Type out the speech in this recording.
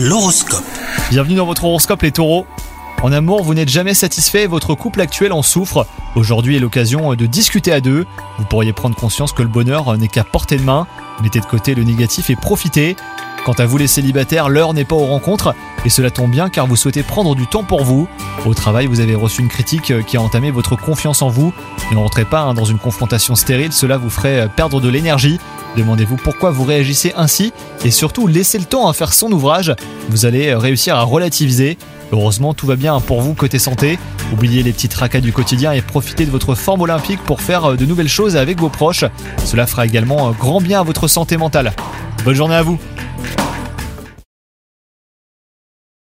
L'horoscope. Bienvenue dans votre horoscope les taureaux. En amour, vous n'êtes jamais satisfait, votre couple actuel en souffre. Aujourd'hui est l'occasion de discuter à deux. Vous pourriez prendre conscience que le bonheur n'est qu'à portée de main. Mettez de côté le négatif et profitez. Quant à vous les célibataires, l'heure n'est pas aux rencontres et cela tombe bien car vous souhaitez prendre du temps pour vous. Au travail, vous avez reçu une critique qui a entamé votre confiance en vous. Ne rentrez pas hein, dans une confrontation stérile, cela vous ferait perdre de l'énergie. Demandez-vous pourquoi vous réagissez ainsi et surtout laissez le temps à faire son ouvrage. Vous allez réussir à relativiser. Heureusement, tout va bien pour vous côté santé. Oubliez les petits tracas du quotidien et profitez de votre forme olympique pour faire de nouvelles choses avec vos proches. Cela fera également grand bien à votre santé mentale. Bonne journée à vous